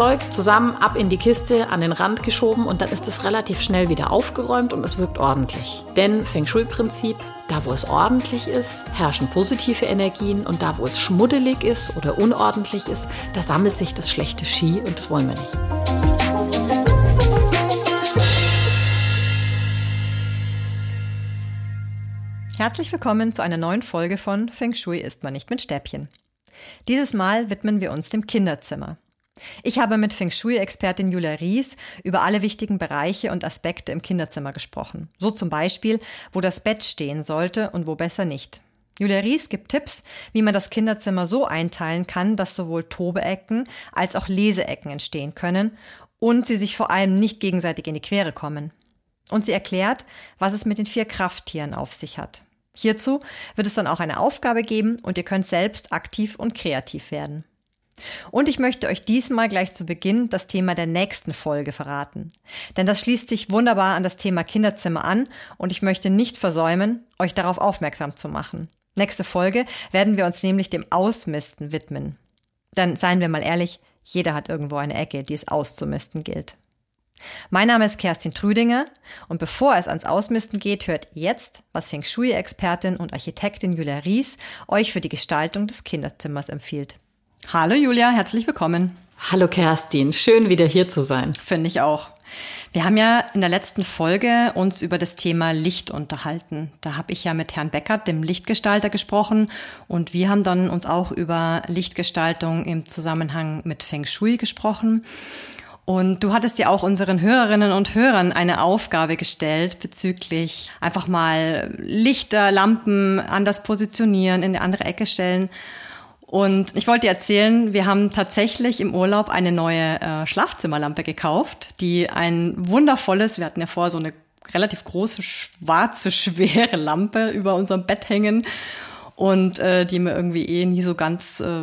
Zeug zusammen ab in die Kiste, an den Rand geschoben und dann ist es relativ schnell wieder aufgeräumt und es wirkt ordentlich. Denn Feng Shui-Prinzip, da wo es ordentlich ist, herrschen positive Energien und da wo es schmuddelig ist oder unordentlich ist, da sammelt sich das schlechte Ski und das wollen wir nicht. Herzlich willkommen zu einer neuen Folge von Feng Shui ist man nicht mit Stäbchen. Dieses Mal widmen wir uns dem Kinderzimmer. Ich habe mit Feng Shui-Expertin Julia Ries über alle wichtigen Bereiche und Aspekte im Kinderzimmer gesprochen. So zum Beispiel, wo das Bett stehen sollte und wo besser nicht. Julia Ries gibt Tipps, wie man das Kinderzimmer so einteilen kann, dass sowohl Tobeecken als auch Leseecken entstehen können und sie sich vor allem nicht gegenseitig in die Quere kommen. Und sie erklärt, was es mit den vier Krafttieren auf sich hat. Hierzu wird es dann auch eine Aufgabe geben und ihr könnt selbst aktiv und kreativ werden. Und ich möchte euch diesmal gleich zu Beginn das Thema der nächsten Folge verraten. Denn das schließt sich wunderbar an das Thema Kinderzimmer an und ich möchte nicht versäumen, euch darauf aufmerksam zu machen. Nächste Folge werden wir uns nämlich dem Ausmisten widmen. Dann seien wir mal ehrlich, jeder hat irgendwo eine Ecke, die es auszumisten gilt. Mein Name ist Kerstin Trüdinger und bevor es ans Ausmisten geht, hört jetzt, was Feng Shui-Expertin und Architektin Julia Ries euch für die Gestaltung des Kinderzimmers empfiehlt. Hallo Julia, herzlich willkommen. Hallo Kerstin, schön wieder hier zu sein. Finde ich auch. Wir haben ja in der letzten Folge uns über das Thema Licht unterhalten. Da habe ich ja mit Herrn Beckert, dem Lichtgestalter, gesprochen und wir haben dann uns auch über Lichtgestaltung im Zusammenhang mit Feng Shui gesprochen. Und du hattest ja auch unseren Hörerinnen und Hörern eine Aufgabe gestellt bezüglich einfach mal Lichter, Lampen anders positionieren, in eine andere Ecke stellen. Und ich wollte dir erzählen, wir haben tatsächlich im Urlaub eine neue äh, Schlafzimmerlampe gekauft, die ein wundervolles, wir hatten ja vorher so eine relativ große, schwarze, schwere Lampe über unserem Bett hängen und äh, die mir irgendwie eh nie so ganz äh,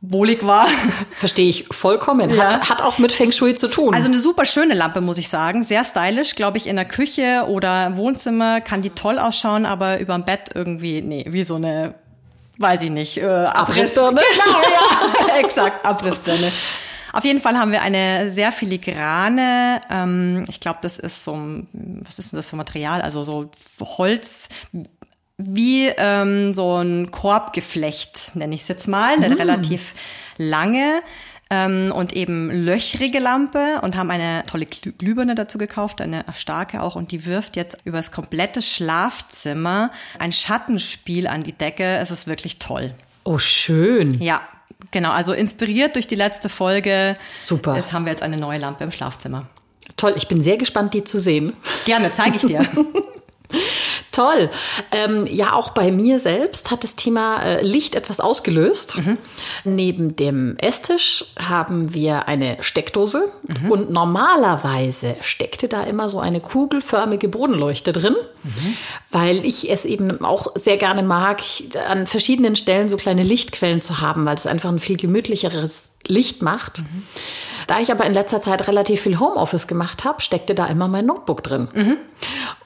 wohlig war. Verstehe ich vollkommen. Ja. Hat, hat auch mit Feng Shui zu tun. Also eine super schöne Lampe, muss ich sagen. Sehr stylisch, glaube ich, in der Küche oder Wohnzimmer kann die toll ausschauen, aber überm Bett irgendwie, nee, wie so eine weiß ich nicht, äh, Abrissbirne. Genau, ja, exakt, Abrissbirne. Auf jeden Fall haben wir eine sehr filigrane, ähm, ich glaube, das ist so, was ist denn das für Material? Also so Holz, wie ähm, so ein Korbgeflecht, nenne ich es jetzt mal, mhm. relativ lange ähm, und eben löchrige Lampe und haben eine tolle Glühbirne dazu gekauft, eine starke auch und die wirft jetzt übers komplette Schlafzimmer ein Schattenspiel an die Decke. Es ist wirklich toll. Oh, schön. Ja, genau. Also inspiriert durch die letzte Folge. Super. Jetzt haben wir jetzt eine neue Lampe im Schlafzimmer. Toll, ich bin sehr gespannt, die zu sehen. Gerne, zeige ich dir. Toll. Ähm, ja, auch bei mir selbst hat das Thema äh, Licht etwas ausgelöst. Mhm. Neben dem Esstisch haben wir eine Steckdose mhm. und normalerweise steckte da immer so eine kugelförmige Bodenleuchte drin, mhm. weil ich es eben auch sehr gerne mag, an verschiedenen Stellen so kleine Lichtquellen zu haben, weil es einfach ein viel gemütlicheres Licht macht. Da ich aber in letzter Zeit relativ viel Homeoffice gemacht habe, steckte da immer mein Notebook drin. Mhm.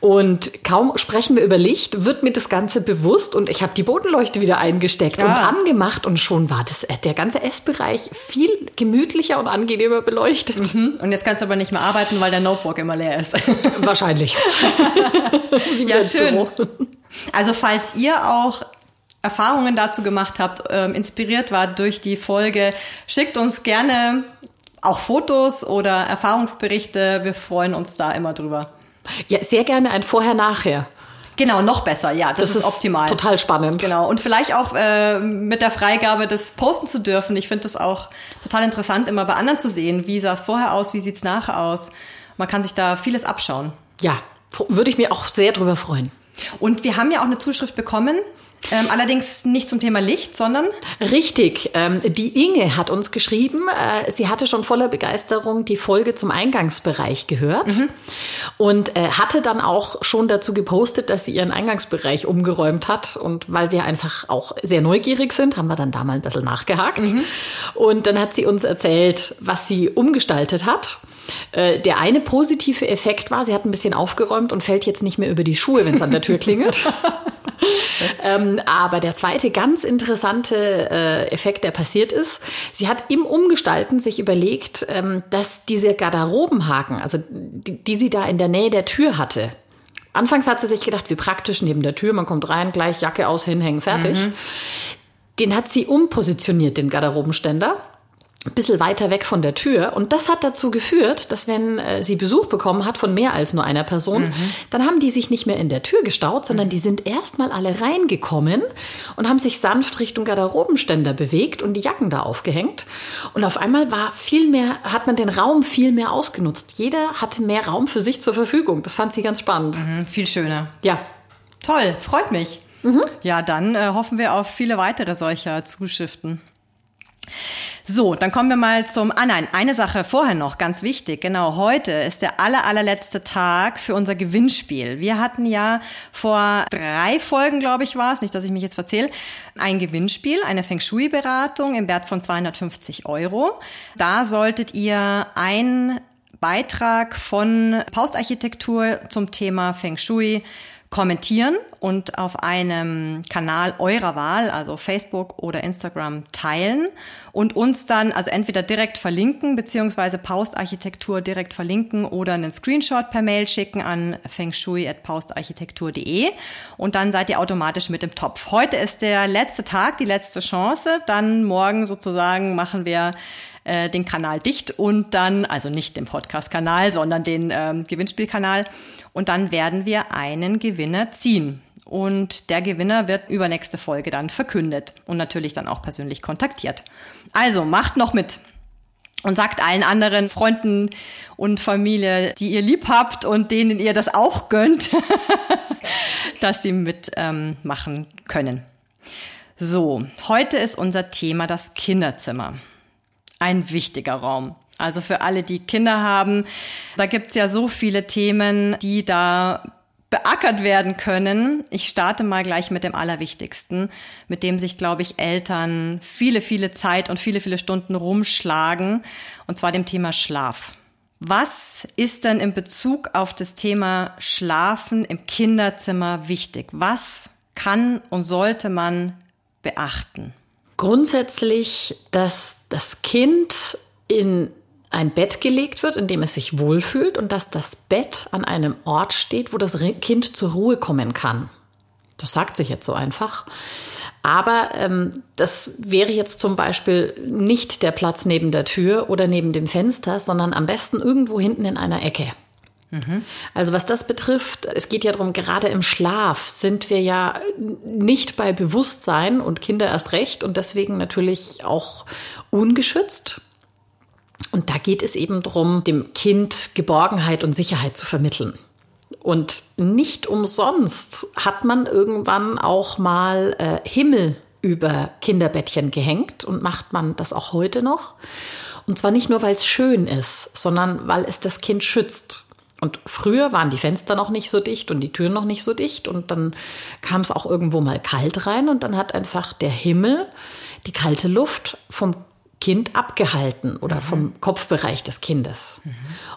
Und kaum sprechen wir über Licht, wird mir das Ganze bewusst und ich habe die Bodenleuchte wieder eingesteckt ja. und angemacht und schon war das äh, der ganze Essbereich viel gemütlicher und angenehmer beleuchtet. Mhm. Und jetzt kannst du aber nicht mehr arbeiten, weil der Notebook immer leer ist. Wahrscheinlich. ja, schön. Also falls ihr auch Erfahrungen dazu gemacht habt, ähm, inspiriert war durch die Folge, schickt uns gerne auch Fotos oder Erfahrungsberichte. Wir freuen uns da immer drüber. Ja, sehr gerne ein Vorher-Nachher. Genau, noch besser, ja, das, das ist, ist, optimal. Total spannend. Genau. Und vielleicht auch äh, mit der Freigabe, das posten zu dürfen. Ich finde das auch total interessant, immer bei anderen zu sehen. Wie sah es vorher aus, wie sieht es nachher aus? Man kann sich da vieles abschauen. Ja, würde ich mir auch sehr drüber freuen. Und wir haben ja auch eine Zuschrift bekommen ähm, allerdings nicht zum Thema Licht, sondern? Richtig. Ähm, die Inge hat uns geschrieben, äh, sie hatte schon voller Begeisterung die Folge zum Eingangsbereich gehört mhm. und äh, hatte dann auch schon dazu gepostet, dass sie ihren Eingangsbereich umgeräumt hat. Und weil wir einfach auch sehr neugierig sind, haben wir dann da mal ein bisschen nachgehakt. Mhm. Und dann hat sie uns erzählt, was sie umgestaltet hat. Äh, der eine positive Effekt war, sie hat ein bisschen aufgeräumt und fällt jetzt nicht mehr über die Schuhe, wenn es an der Tür klingelt. ähm, aber der zweite ganz interessante äh, Effekt, der passiert ist, sie hat im Umgestalten sich überlegt, ähm, dass diese Garderobenhaken, also die, die sie da in der Nähe der Tür hatte, Anfangs hat sie sich gedacht, wie praktisch neben der Tür, man kommt rein, gleich Jacke aus, hinhängen, fertig. Mhm. Den hat sie umpositioniert, den Garderobenständer bisschen weiter weg von der Tür. Und das hat dazu geführt, dass wenn äh, sie Besuch bekommen hat von mehr als nur einer Person, mhm. dann haben die sich nicht mehr in der Tür gestaut, sondern mhm. die sind erstmal alle reingekommen und haben sich sanft Richtung Garderobenständer bewegt und die Jacken da aufgehängt. Und auf einmal war viel mehr, hat man den Raum viel mehr ausgenutzt. Jeder hatte mehr Raum für sich zur Verfügung. Das fand sie ganz spannend. Mhm, viel schöner. Ja. Toll, freut mich. Mhm. Ja, dann äh, hoffen wir auf viele weitere solcher Zuschriften. So, dann kommen wir mal zum, ah nein, eine Sache vorher noch, ganz wichtig. Genau, heute ist der aller, allerletzte Tag für unser Gewinnspiel. Wir hatten ja vor drei Folgen, glaube ich, war es, nicht, dass ich mich jetzt verzähle, ein Gewinnspiel, eine Feng Shui-Beratung im Wert von 250 Euro. Da solltet ihr ein Beitrag von Paustarchitektur zum Thema Feng Shui kommentieren und auf einem Kanal eurer Wahl, also Facebook oder Instagram, teilen und uns dann also entweder direkt verlinken, beziehungsweise Paustarchitektur direkt verlinken oder einen Screenshot per Mail schicken an fengshui.paustarchitektur.de und dann seid ihr automatisch mit im Topf. Heute ist der letzte Tag, die letzte Chance. Dann morgen sozusagen machen wir äh, den Kanal dicht und dann, also nicht den Podcast-Kanal, sondern den ähm, Gewinnspielkanal. Und dann werden wir einen Gewinner ziehen. Und der Gewinner wird übernächste Folge dann verkündet und natürlich dann auch persönlich kontaktiert. Also macht noch mit und sagt allen anderen Freunden und Familie, die ihr lieb habt und denen ihr das auch gönnt, dass sie mitmachen ähm, können. So, heute ist unser Thema das Kinderzimmer ein wichtiger Raum. Also für alle, die Kinder haben, da gibt's ja so viele Themen, die da beackert werden können. Ich starte mal gleich mit dem Allerwichtigsten, mit dem sich, glaube ich, Eltern viele, viele Zeit und viele, viele Stunden rumschlagen, und zwar dem Thema Schlaf. Was ist denn in Bezug auf das Thema Schlafen im Kinderzimmer wichtig? Was kann und sollte man beachten? Grundsätzlich, dass das Kind in ein Bett gelegt wird, in dem es sich wohlfühlt und dass das Bett an einem Ort steht, wo das Kind zur Ruhe kommen kann. Das sagt sich jetzt so einfach. Aber ähm, das wäre jetzt zum Beispiel nicht der Platz neben der Tür oder neben dem Fenster, sondern am besten irgendwo hinten in einer Ecke. Also was das betrifft, es geht ja darum, gerade im Schlaf sind wir ja nicht bei Bewusstsein und Kinder erst recht und deswegen natürlich auch ungeschützt. Und da geht es eben darum, dem Kind Geborgenheit und Sicherheit zu vermitteln. Und nicht umsonst hat man irgendwann auch mal äh, Himmel über Kinderbettchen gehängt und macht man das auch heute noch. Und zwar nicht nur, weil es schön ist, sondern weil es das Kind schützt. Und früher waren die Fenster noch nicht so dicht und die Türen noch nicht so dicht und dann kam es auch irgendwo mal kalt rein und dann hat einfach der Himmel die kalte Luft vom Kind abgehalten oder mhm. vom Kopfbereich des Kindes mhm.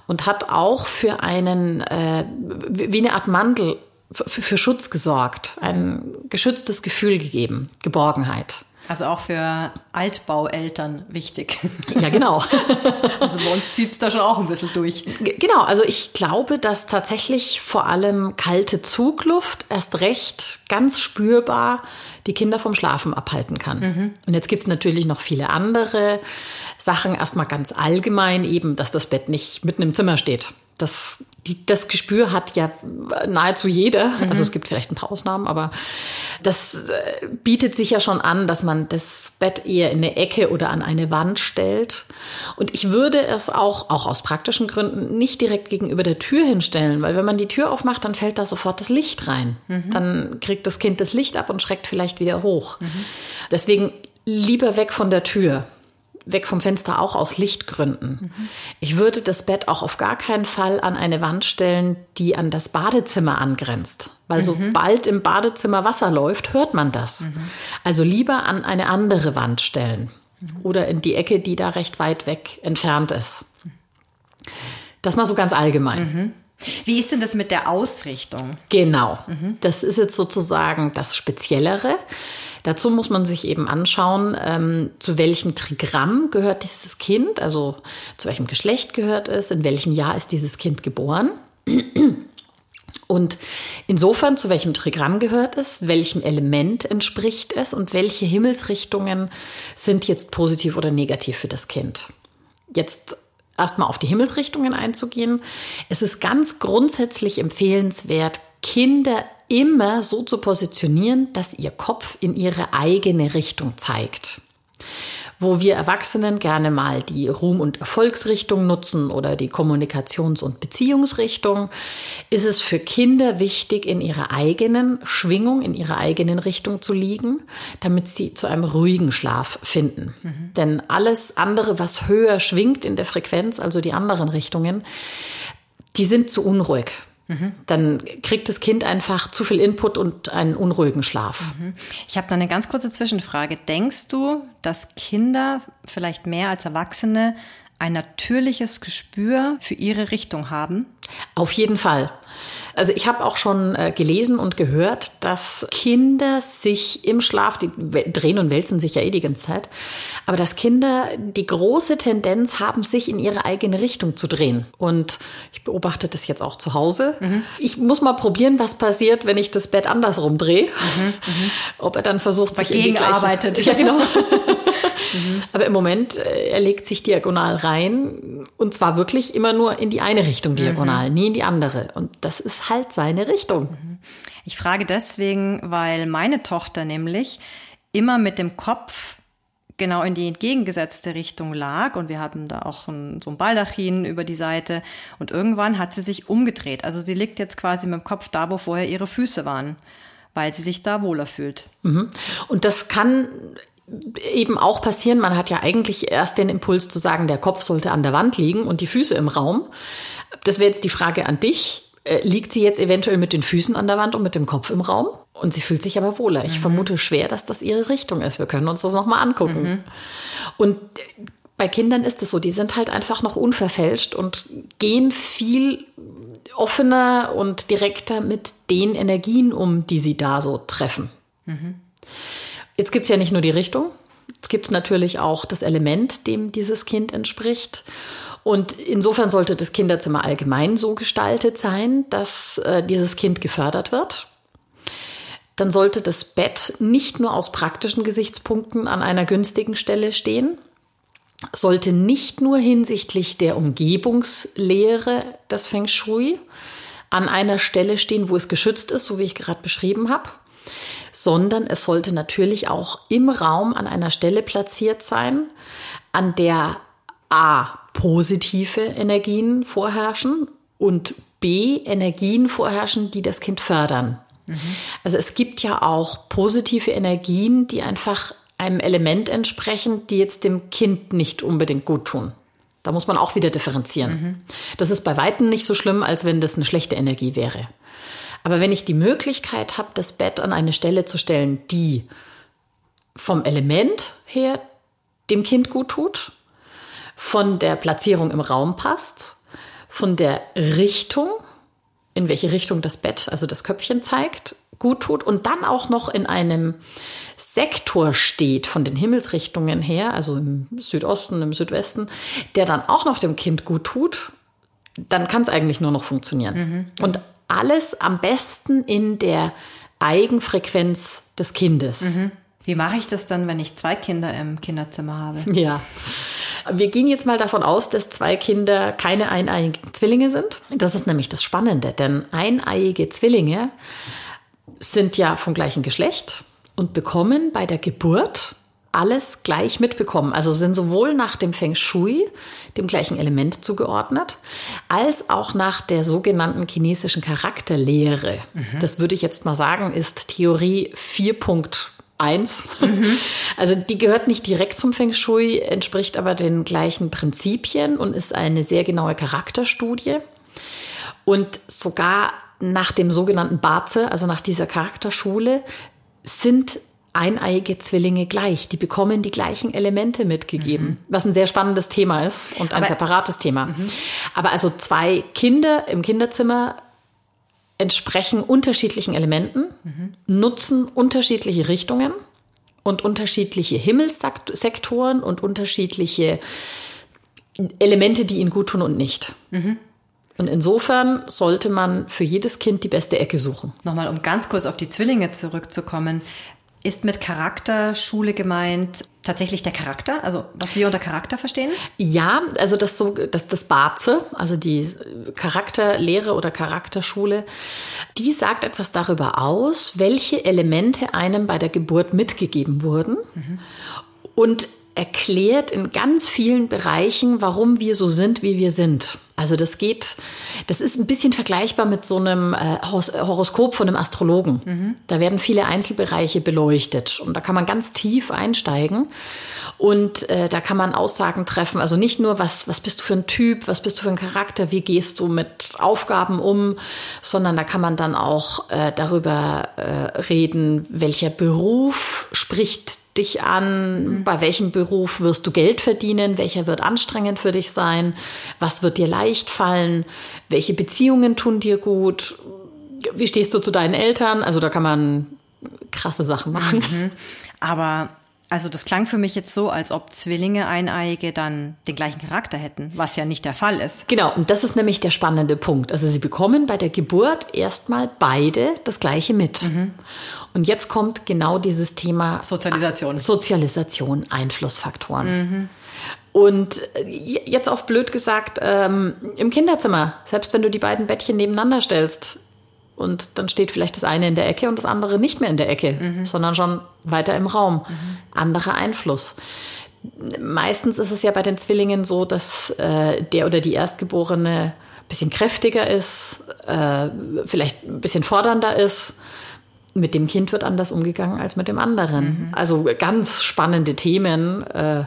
und hat auch für einen, äh, wie eine Art Mantel, für, für Schutz gesorgt, ein geschütztes Gefühl gegeben, Geborgenheit. Also auch für Altbaueltern wichtig. Ja, genau. Also bei uns zieht es da schon auch ein bisschen durch. Genau, also ich glaube, dass tatsächlich vor allem kalte Zugluft erst recht ganz spürbar die Kinder vom Schlafen abhalten kann. Mhm. Und jetzt gibt es natürlich noch viele andere Sachen. Erstmal ganz allgemein eben, dass das Bett nicht mitten im Zimmer steht. Das, die, das Gespür hat ja nahezu jeder. Mhm. Also es gibt vielleicht ein paar Ausnahmen, aber das äh, bietet sich ja schon an, dass man das Bett eher in eine Ecke oder an eine Wand stellt. Und ich würde es auch, auch aus praktischen Gründen, nicht direkt gegenüber der Tür hinstellen, weil wenn man die Tür aufmacht, dann fällt da sofort das Licht rein. Mhm. Dann kriegt das Kind das Licht ab und schreckt vielleicht wieder hoch. Mhm. Deswegen lieber weg von der Tür weg vom Fenster auch aus Lichtgründen. Mhm. Ich würde das Bett auch auf gar keinen Fall an eine Wand stellen, die an das Badezimmer angrenzt. Weil mhm. sobald im Badezimmer Wasser läuft, hört man das. Mhm. Also lieber an eine andere Wand stellen oder in die Ecke, die da recht weit weg entfernt ist. Das mal so ganz allgemein. Mhm. Wie ist denn das mit der Ausrichtung? Genau. Mhm. Das ist jetzt sozusagen das Speziellere. Dazu muss man sich eben anschauen, ähm, zu welchem Trigramm gehört dieses Kind, also zu welchem Geschlecht gehört es, in welchem Jahr ist dieses Kind geboren. Und insofern, zu welchem Trigramm gehört es, welchem Element entspricht es und welche Himmelsrichtungen sind jetzt positiv oder negativ für das Kind. Jetzt erstmal auf die Himmelsrichtungen einzugehen. Es ist ganz grundsätzlich empfehlenswert, Kinder immer so zu positionieren, dass ihr Kopf in ihre eigene Richtung zeigt wo wir Erwachsenen gerne mal die Ruhm- und Erfolgsrichtung nutzen oder die Kommunikations- und Beziehungsrichtung, ist es für Kinder wichtig, in ihrer eigenen Schwingung, in ihrer eigenen Richtung zu liegen, damit sie zu einem ruhigen Schlaf finden. Mhm. Denn alles andere, was höher schwingt in der Frequenz, also die anderen Richtungen, die sind zu unruhig. Dann kriegt das Kind einfach zu viel Input und einen unruhigen Schlaf. Ich habe da eine ganz kurze Zwischenfrage. Denkst du, dass Kinder vielleicht mehr als Erwachsene ein natürliches Gespür für ihre Richtung haben? Auf jeden Fall. Also ich habe auch schon äh, gelesen und gehört, dass Kinder sich im Schlaf, die drehen und wälzen sich ja eh die ganze Zeit, aber dass Kinder die große Tendenz haben, sich in ihre eigene Richtung zu drehen. Und ich beobachte das jetzt auch zu Hause. Mhm. Ich muss mal probieren, was passiert, wenn ich das Bett andersrum drehe. Mhm. Mhm. Ob er dann versucht, sich Dagegen in die gleiche, arbeitet. Ja, genau. Mhm. Aber im Moment, äh, er legt sich diagonal rein und zwar wirklich immer nur in die eine Richtung diagonal, mhm. nie in die andere. Und das ist halt seine Richtung. Mhm. Ich frage deswegen, weil meine Tochter nämlich immer mit dem Kopf genau in die entgegengesetzte Richtung lag und wir haben da auch ein, so ein Baldachin über die Seite und irgendwann hat sie sich umgedreht. Also sie liegt jetzt quasi mit dem Kopf da, wo vorher ihre Füße waren, weil sie sich da wohler fühlt. Mhm. Und das kann eben auch passieren. Man hat ja eigentlich erst den Impuls zu sagen, der Kopf sollte an der Wand liegen und die Füße im Raum. Das wäre jetzt die Frage an dich. Äh, liegt sie jetzt eventuell mit den Füßen an der Wand und mit dem Kopf im Raum? Und sie fühlt sich aber wohler. Ich mhm. vermute schwer, dass das ihre Richtung ist. Wir können uns das nochmal angucken. Mhm. Und bei Kindern ist es so, die sind halt einfach noch unverfälscht und gehen viel offener und direkter mit den Energien um, die sie da so treffen. Mhm. Jetzt gibt es ja nicht nur die Richtung, es gibt natürlich auch das Element, dem dieses Kind entspricht. Und insofern sollte das Kinderzimmer allgemein so gestaltet sein, dass äh, dieses Kind gefördert wird. Dann sollte das Bett nicht nur aus praktischen Gesichtspunkten an einer günstigen Stelle stehen, sollte nicht nur hinsichtlich der Umgebungslehre des Feng Shui an einer Stelle stehen, wo es geschützt ist, so wie ich gerade beschrieben habe, sondern es sollte natürlich auch im Raum an einer Stelle platziert sein, an der A positive Energien vorherrschen und B Energien vorherrschen, die das Kind fördern. Mhm. Also es gibt ja auch positive Energien, die einfach einem Element entsprechen, die jetzt dem Kind nicht unbedingt gut tun. Da muss man auch wieder differenzieren. Mhm. Das ist bei weitem nicht so schlimm, als wenn das eine schlechte Energie wäre. Aber wenn ich die Möglichkeit habe, das Bett an eine Stelle zu stellen, die vom Element her dem Kind gut tut, von der Platzierung im Raum passt, von der Richtung, in welche Richtung das Bett, also das Köpfchen zeigt, gut tut und dann auch noch in einem Sektor steht von den Himmelsrichtungen her, also im Südosten, im Südwesten, der dann auch noch dem Kind gut tut, dann kann es eigentlich nur noch funktionieren. Mhm. Und alles am besten in der Eigenfrequenz des Kindes. Mhm. Wie mache ich das dann, wenn ich zwei Kinder im Kinderzimmer habe? Ja. Wir gehen jetzt mal davon aus, dass zwei Kinder keine eineiigen Zwillinge sind. Das ist nämlich das Spannende, denn eineiige Zwillinge sind ja vom gleichen Geschlecht und bekommen bei der Geburt alles gleich mitbekommen. Also sind sowohl nach dem Feng Shui, dem gleichen Element zugeordnet, als auch nach der sogenannten chinesischen Charakterlehre. Mhm. Das würde ich jetzt mal sagen, ist Theorie 4.1. Mhm. Also die gehört nicht direkt zum Feng Shui, entspricht aber den gleichen Prinzipien und ist eine sehr genaue Charakterstudie. Und sogar nach dem sogenannten Baze, also nach dieser Charakterschule, sind eineiige Zwillinge gleich. Die bekommen die gleichen Elemente mitgegeben, mhm. was ein sehr spannendes Thema ist und ein Aber, separates Thema. Mhm. Aber also zwei Kinder im Kinderzimmer entsprechen unterschiedlichen Elementen, mhm. nutzen unterschiedliche Richtungen und unterschiedliche Himmelssektoren und unterschiedliche Elemente, die ihnen gut tun und nicht. Mhm. Und insofern sollte man für jedes Kind die beste Ecke suchen. Nochmal, um ganz kurz auf die Zwillinge zurückzukommen. Ist mit Charakterschule gemeint tatsächlich der Charakter, also was wir unter Charakter verstehen? Ja, also das so, das, das Barze, also die Charakterlehre oder Charakterschule, die sagt etwas darüber aus, welche Elemente einem bei der Geburt mitgegeben wurden. Mhm. Und erklärt in ganz vielen Bereichen, warum wir so sind, wie wir sind. Also das geht, das ist ein bisschen vergleichbar mit so einem äh, Horoskop von einem Astrologen. Mhm. Da werden viele Einzelbereiche beleuchtet und da kann man ganz tief einsteigen und äh, da kann man Aussagen treffen. Also nicht nur, was, was bist du für ein Typ, was bist du für ein Charakter, wie gehst du mit Aufgaben um, sondern da kann man dann auch äh, darüber äh, reden, welcher Beruf spricht dich an? Mhm. Bei welchem Beruf wirst du Geld verdienen? Welcher wird anstrengend für dich sein? Was wird dir leicht fallen? Welche Beziehungen tun dir gut? Wie stehst du zu deinen Eltern? Also da kann man krasse Sachen machen. Mhm. Aber also das klang für mich jetzt so, als ob Zwillinge Eineiige dann den gleichen Charakter hätten, was ja nicht der Fall ist. Genau, und das ist nämlich der spannende Punkt. Also sie bekommen bei der Geburt erstmal beide das gleiche mit. Mhm. Und jetzt kommt genau dieses Thema Sozialisation. Sozialisation, Einflussfaktoren. Mhm. Und jetzt auf blöd gesagt, ähm, im Kinderzimmer, selbst wenn du die beiden Bettchen nebeneinander stellst, und dann steht vielleicht das eine in der Ecke und das andere nicht mehr in der Ecke, mhm. sondern schon weiter im Raum. Mhm. Anderer Einfluss. Meistens ist es ja bei den Zwillingen so, dass äh, der oder die Erstgeborene ein bisschen kräftiger ist, äh, vielleicht ein bisschen fordernder ist. Mit dem Kind wird anders umgegangen als mit dem anderen. Mhm. Also ganz spannende Themen, äh,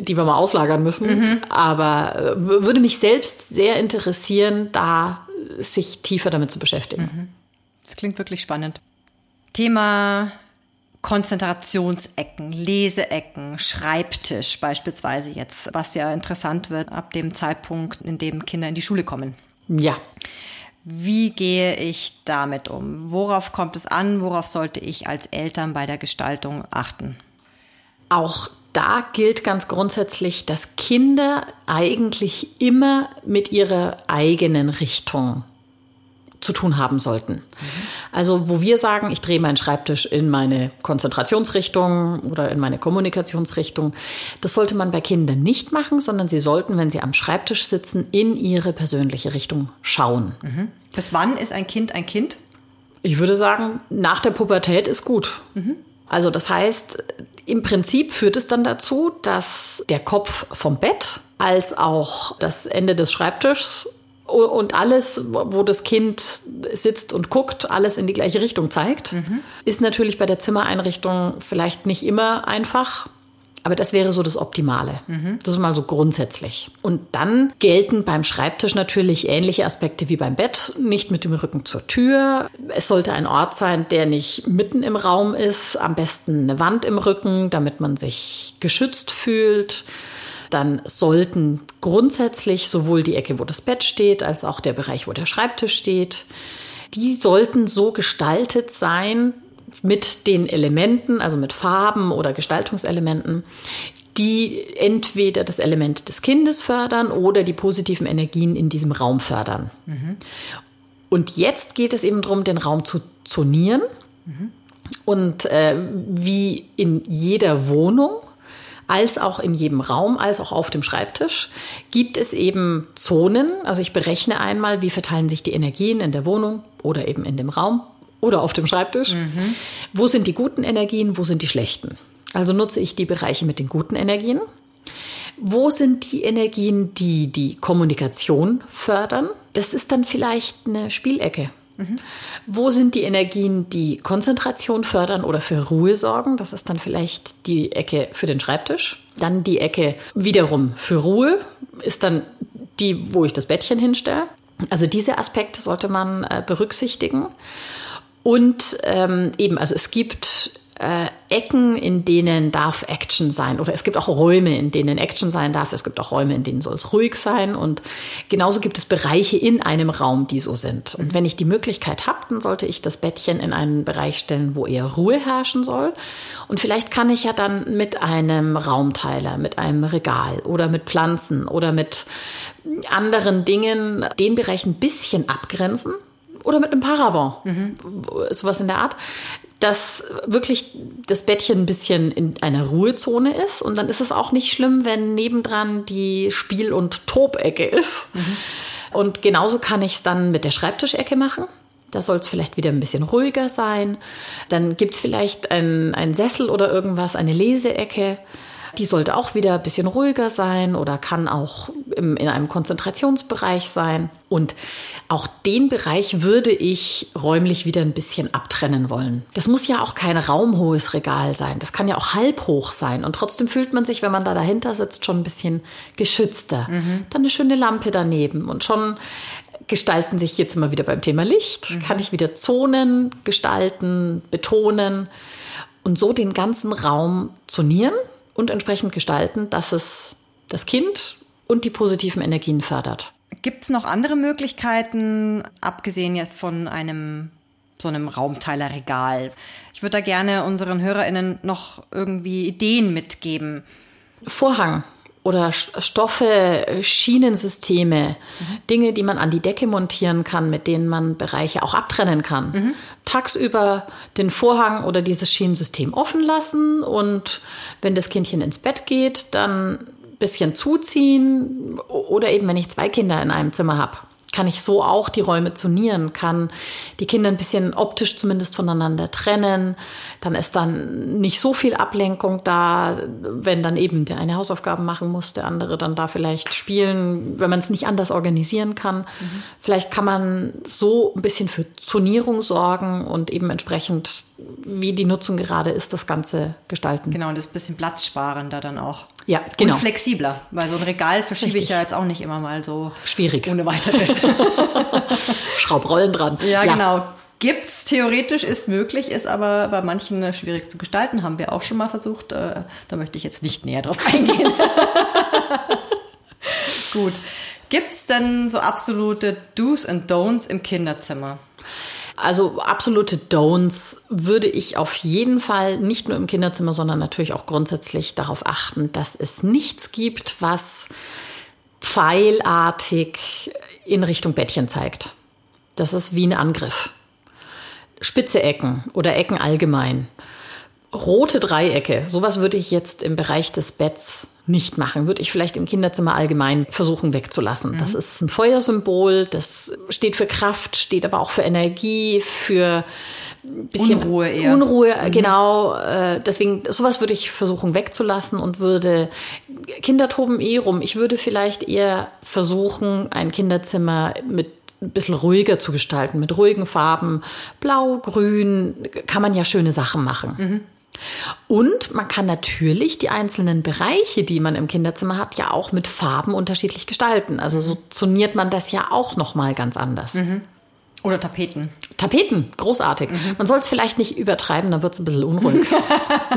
die wir mal auslagern müssen. Mhm. Aber äh, würde mich selbst sehr interessieren, da sich tiefer damit zu beschäftigen. Mhm. Das klingt wirklich spannend. Thema Konzentrationsecken, Leseecken, Schreibtisch beispielsweise jetzt, was ja interessant wird ab dem Zeitpunkt, in dem Kinder in die Schule kommen. Ja. Wie gehe ich damit um? Worauf kommt es an? Worauf sollte ich als Eltern bei der Gestaltung achten? Auch da gilt ganz grundsätzlich, dass Kinder eigentlich immer mit ihrer eigenen Richtung zu tun haben sollten. Mhm. Also wo wir sagen, ich drehe meinen Schreibtisch in meine Konzentrationsrichtung oder in meine Kommunikationsrichtung, das sollte man bei Kindern nicht machen, sondern sie sollten, wenn sie am Schreibtisch sitzen, in ihre persönliche Richtung schauen. Mhm. Bis wann ist ein Kind ein Kind? Ich würde sagen, nach der Pubertät ist gut. Mhm. Also das heißt, im Prinzip führt es dann dazu, dass der Kopf vom Bett als auch das Ende des Schreibtischs und alles, wo das Kind sitzt und guckt, alles in die gleiche Richtung zeigt. Mhm. Ist natürlich bei der Zimmereinrichtung vielleicht nicht immer einfach. Aber das wäre so das Optimale. Mhm. Das ist mal so grundsätzlich. Und dann gelten beim Schreibtisch natürlich ähnliche Aspekte wie beim Bett. Nicht mit dem Rücken zur Tür. Es sollte ein Ort sein, der nicht mitten im Raum ist. Am besten eine Wand im Rücken, damit man sich geschützt fühlt dann sollten grundsätzlich sowohl die Ecke, wo das Bett steht, als auch der Bereich, wo der Schreibtisch steht, die sollten so gestaltet sein mit den Elementen, also mit Farben oder Gestaltungselementen, die entweder das Element des Kindes fördern oder die positiven Energien in diesem Raum fördern. Mhm. Und jetzt geht es eben darum, den Raum zu zonieren. Mhm. Und äh, wie in jeder Wohnung als auch in jedem Raum, als auch auf dem Schreibtisch, gibt es eben Zonen. Also ich berechne einmal, wie verteilen sich die Energien in der Wohnung oder eben in dem Raum oder auf dem Schreibtisch. Mhm. Wo sind die guten Energien, wo sind die schlechten? Also nutze ich die Bereiche mit den guten Energien. Wo sind die Energien, die die Kommunikation fördern? Das ist dann vielleicht eine Spielecke. Mhm. Wo sind die Energien, die Konzentration fördern oder für Ruhe sorgen? Das ist dann vielleicht die Ecke für den Schreibtisch. Dann die Ecke wiederum für Ruhe ist dann die, wo ich das Bettchen hinstelle. Also diese Aspekte sollte man äh, berücksichtigen. Und ähm, eben, also es gibt äh, Ecken, in denen darf Action sein. Oder es gibt auch Räume, in denen Action sein darf. Es gibt auch Räume, in denen soll es ruhig sein. Und genauso gibt es Bereiche in einem Raum, die so sind. Und wenn ich die Möglichkeit habe, dann sollte ich das Bettchen in einen Bereich stellen, wo eher Ruhe herrschen soll. Und vielleicht kann ich ja dann mit einem Raumteiler, mit einem Regal oder mit Pflanzen oder mit anderen Dingen den Bereich ein bisschen abgrenzen oder mit einem Paravent, mhm. sowas in der Art, dass wirklich das Bettchen ein bisschen in einer Ruhezone ist. Und dann ist es auch nicht schlimm, wenn nebendran die Spiel- und Tobecke ist. Mhm. Und genauso kann ich es dann mit der Schreibtischecke machen. Da soll es vielleicht wieder ein bisschen ruhiger sein. Dann gibt es vielleicht einen Sessel oder irgendwas, eine Leseecke. Die sollte auch wieder ein bisschen ruhiger sein oder kann auch im, in einem Konzentrationsbereich sein. Und auch den Bereich würde ich räumlich wieder ein bisschen abtrennen wollen. Das muss ja auch kein raumhohes Regal sein. Das kann ja auch halbhoch sein. Und trotzdem fühlt man sich, wenn man da dahinter sitzt, schon ein bisschen geschützter. Mhm. Dann eine schöne Lampe daneben und schon gestalten sich jetzt immer wieder beim Thema Licht. Mhm. Kann ich wieder Zonen gestalten, betonen und so den ganzen Raum zonieren und entsprechend gestalten, dass es das Kind und die positiven Energien fördert. Gibt es noch andere Möglichkeiten, abgesehen jetzt von einem so einem Raumteilerregal? Ich würde da gerne unseren HörerInnen noch irgendwie Ideen mitgeben. Vorhang oder Stoffe, Schienensysteme, mhm. Dinge, die man an die Decke montieren kann, mit denen man Bereiche auch abtrennen kann. Mhm. Tagsüber den Vorhang oder dieses Schienensystem offen lassen und wenn das Kindchen ins Bett geht, dann bisschen zuziehen oder eben, wenn ich zwei Kinder in einem Zimmer habe, kann ich so auch die Räume zonieren, kann die Kinder ein bisschen optisch zumindest voneinander trennen. Dann ist dann nicht so viel Ablenkung da, wenn dann eben der eine Hausaufgaben machen muss, der andere dann da vielleicht spielen, wenn man es nicht anders organisieren kann. Mhm. Vielleicht kann man so ein bisschen für Zonierung sorgen und eben entsprechend wie die Nutzung gerade ist, das Ganze gestalten. Genau, und das ist ein bisschen platzsparender dann auch. Ja, genau. Und flexibler, weil so ein Regal verschiebe Richtig. ich ja jetzt auch nicht immer mal so. Schwierig. Ohne weiteres. Schraubrollen dran. Ja, ja. genau. Gibt's theoretisch, ist möglich, ist aber bei manchen schwierig zu gestalten, haben wir auch schon mal versucht. Äh, da möchte ich jetzt nicht näher drauf eingehen. Gut. Gibt's denn so absolute Do's and Don'ts im Kinderzimmer? Also absolute Don'ts würde ich auf jeden Fall nicht nur im Kinderzimmer, sondern natürlich auch grundsätzlich darauf achten, dass es nichts gibt, was pfeilartig in Richtung Bettchen zeigt. Das ist wie ein Angriff. Spitze Ecken oder Ecken allgemein. Rote Dreiecke, sowas würde ich jetzt im Bereich des Betts nicht machen. Würde ich vielleicht im Kinderzimmer allgemein versuchen wegzulassen. Mhm. Das ist ein Feuersymbol, das steht für Kraft, steht aber auch für Energie, für bisschen Unruhe eher. Unruhe, mhm. genau. Äh, deswegen, sowas würde ich versuchen wegzulassen und würde, Kinder toben eh rum. Ich würde vielleicht eher versuchen, ein Kinderzimmer mit ein bisschen ruhiger zu gestalten, mit ruhigen Farben. Blau, grün, kann man ja schöne Sachen machen. Mhm. Und man kann natürlich die einzelnen Bereiche, die man im Kinderzimmer hat, ja auch mit Farben unterschiedlich gestalten. Also so zoniert man das ja auch noch mal ganz anders. Mhm. Oder Tapeten. Tapeten, großartig. Mhm. Man soll es vielleicht nicht übertreiben, dann wird es ein bisschen unruhig.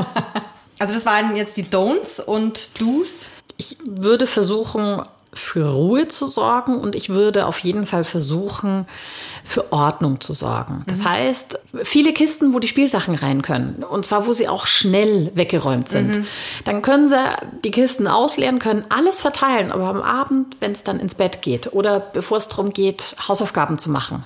also das waren jetzt die Don'ts und Do's. Ich würde versuchen, für Ruhe zu sorgen und ich würde auf jeden Fall versuchen, für Ordnung zu sorgen. Das mhm. heißt, viele Kisten, wo die Spielsachen rein können und zwar, wo sie auch schnell weggeräumt sind. Mhm. Dann können sie die Kisten ausleeren, können alles verteilen, aber am Abend, wenn es dann ins Bett geht oder bevor es darum geht, Hausaufgaben zu machen.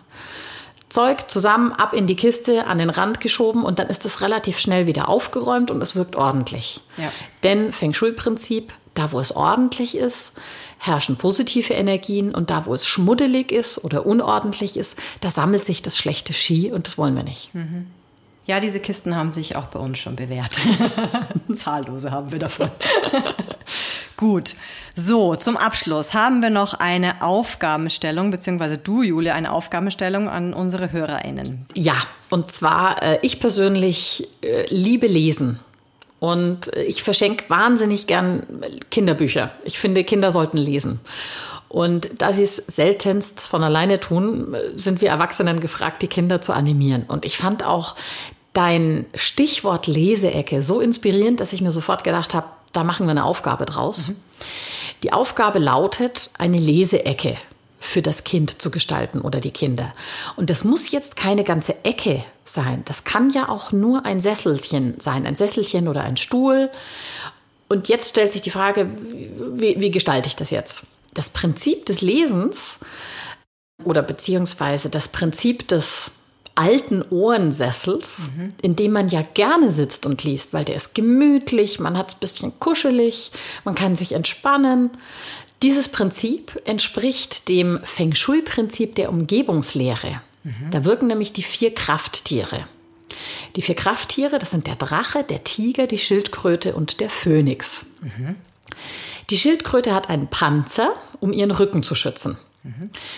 Zeug zusammen, ab in die Kiste, an den Rand geschoben und dann ist es relativ schnell wieder aufgeräumt und es wirkt ordentlich. Ja. Denn Feng Shui-Prinzip, da wo es ordentlich ist, herrschen positive Energien und da, wo es schmuddelig ist oder unordentlich ist, da sammelt sich das schlechte Ski und das wollen wir nicht. Mhm. Ja, diese Kisten haben sich auch bei uns schon bewährt. Zahllose haben wir davon. Gut. So, zum Abschluss haben wir noch eine Aufgabenstellung, beziehungsweise du, Julia, eine Aufgabenstellung an unsere HörerInnen. Ja, und zwar, äh, ich persönlich äh, liebe Lesen. Und ich verschenke wahnsinnig gern Kinderbücher. Ich finde, Kinder sollten lesen. Und da sie es seltenst von alleine tun, sind wir Erwachsenen gefragt, die Kinder zu animieren. Und ich fand auch dein Stichwort Leseecke so inspirierend, dass ich mir sofort gedacht habe, da machen wir eine Aufgabe draus. Mhm. Die Aufgabe lautet, eine Leseecke für das Kind zu gestalten oder die Kinder. Und das muss jetzt keine ganze Ecke sein. Das kann ja auch nur ein Sesselchen sein, ein Sesselchen oder ein Stuhl. Und jetzt stellt sich die Frage, wie, wie gestalte ich das jetzt? Das Prinzip des Lesens oder beziehungsweise das Prinzip des alten Ohrensessels, mhm. in dem man ja gerne sitzt und liest, weil der ist gemütlich, man hat es ein bisschen kuschelig, man kann sich entspannen. Dieses Prinzip entspricht dem Feng Shui-Prinzip der Umgebungslehre. Mhm. Da wirken nämlich die vier Krafttiere. Die vier Krafttiere, das sind der Drache, der Tiger, die Schildkröte und der Phönix. Mhm. Die Schildkröte hat einen Panzer, um ihren Rücken zu schützen.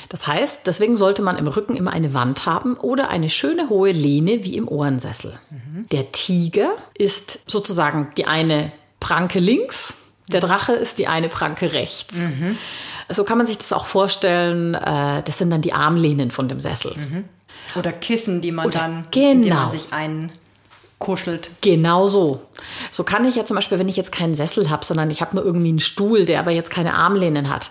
Das heißt, deswegen sollte man im Rücken immer eine Wand haben oder eine schöne hohe Lehne wie im Ohrensessel. Mhm. Der Tiger ist sozusagen die eine Pranke links, der Drache ist die eine Pranke rechts. Mhm. So kann man sich das auch vorstellen. Äh, das sind dann die Armlehnen von dem Sessel. Mhm. Oder Kissen, die man Oder, dann, genau. indem man sich ein kuschelt. Genau so. So kann ich ja zum Beispiel, wenn ich jetzt keinen Sessel habe, sondern ich habe nur irgendwie einen Stuhl, der aber jetzt keine Armlehnen hat,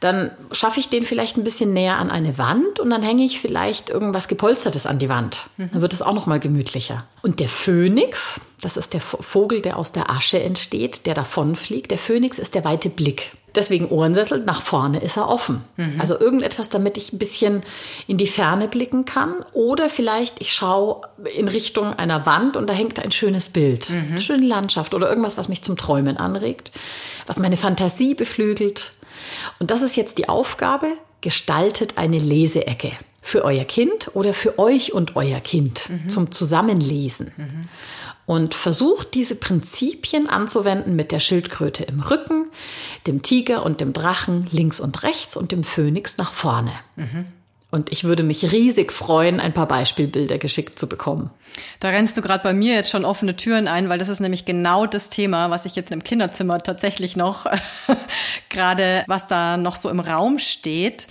dann schaffe ich den vielleicht ein bisschen näher an eine Wand und dann hänge ich vielleicht irgendwas gepolstertes an die Wand. Mhm. Dann wird es auch noch mal gemütlicher. Und der Phönix, das ist der Vogel, der aus der Asche entsteht, der davonfliegt. Der Phönix ist der weite Blick. Deswegen Ohrensessel, nach vorne ist er offen. Mhm. Also irgendetwas, damit ich ein bisschen in die Ferne blicken kann. Oder vielleicht ich schaue in Richtung einer Wand und da hängt ein schönes Bild, mhm. eine schöne Landschaft oder irgendwas, was mich zum Träumen anregt, was meine Fantasie beflügelt. Und das ist jetzt die Aufgabe, gestaltet eine Leseecke für euer Kind oder für euch und euer Kind mhm. zum Zusammenlesen. Mhm und versucht diese Prinzipien anzuwenden mit der Schildkröte im Rücken, dem Tiger und dem Drachen links und rechts und dem Phönix nach vorne. Mhm. Und ich würde mich riesig freuen, ein paar Beispielbilder geschickt zu bekommen. Da rennst du gerade bei mir jetzt schon offene Türen ein, weil das ist nämlich genau das Thema, was ich jetzt im Kinderzimmer tatsächlich noch gerade, was da noch so im Raum steht.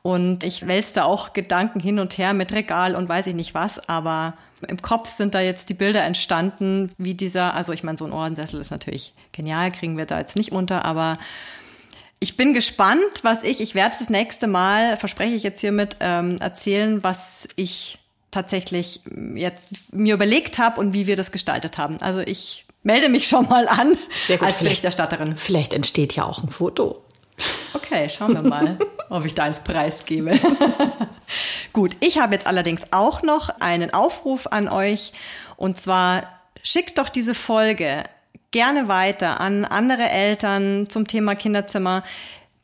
Und ich wälze da auch Gedanken hin und her mit Regal und weiß ich nicht was, aber im Kopf sind da jetzt die Bilder entstanden, wie dieser, also ich meine, so ein Ohrensessel ist natürlich genial, kriegen wir da jetzt nicht unter, aber ich bin gespannt, was ich, ich werde das nächste Mal, verspreche ich jetzt hiermit, ähm, erzählen, was ich tatsächlich jetzt mir überlegt habe und wie wir das gestaltet haben. Also ich melde mich schon mal an Sehr gut. als Berichterstatterin. Vielleicht entsteht ja auch ein Foto. Okay, schauen wir mal, ob ich da ins Preis gebe. Gut, ich habe jetzt allerdings auch noch einen Aufruf an euch. Und zwar schickt doch diese Folge gerne weiter an andere Eltern zum Thema Kinderzimmer,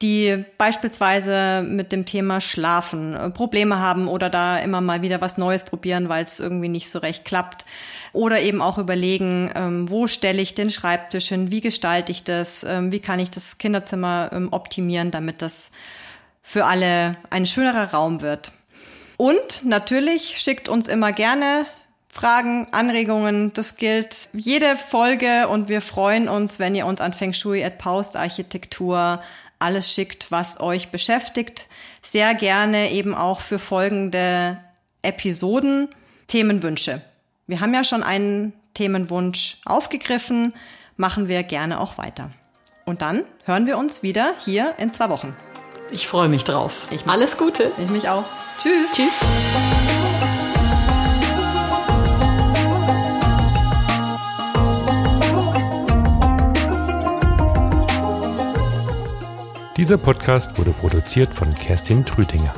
die beispielsweise mit dem Thema Schlafen äh, Probleme haben oder da immer mal wieder was Neues probieren, weil es irgendwie nicht so recht klappt. Oder eben auch überlegen, ähm, wo stelle ich den Schreibtisch hin, wie gestalte ich das, ähm, wie kann ich das Kinderzimmer ähm, optimieren, damit das für alle ein schönerer Raum wird. Und natürlich schickt uns immer gerne Fragen, Anregungen. Das gilt jede Folge und wir freuen uns, wenn ihr uns an Feng Shui at Paust Architektur alles schickt, was euch beschäftigt. Sehr gerne eben auch für folgende Episoden Themenwünsche. Wir haben ja schon einen Themenwunsch aufgegriffen, machen wir gerne auch weiter. Und dann hören wir uns wieder hier in zwei Wochen. Ich freue mich drauf. Ich mich. Alles Gute. Ich mich auch. Tschüss. Tschüss. Dieser Podcast wurde produziert von Kerstin Trütinger.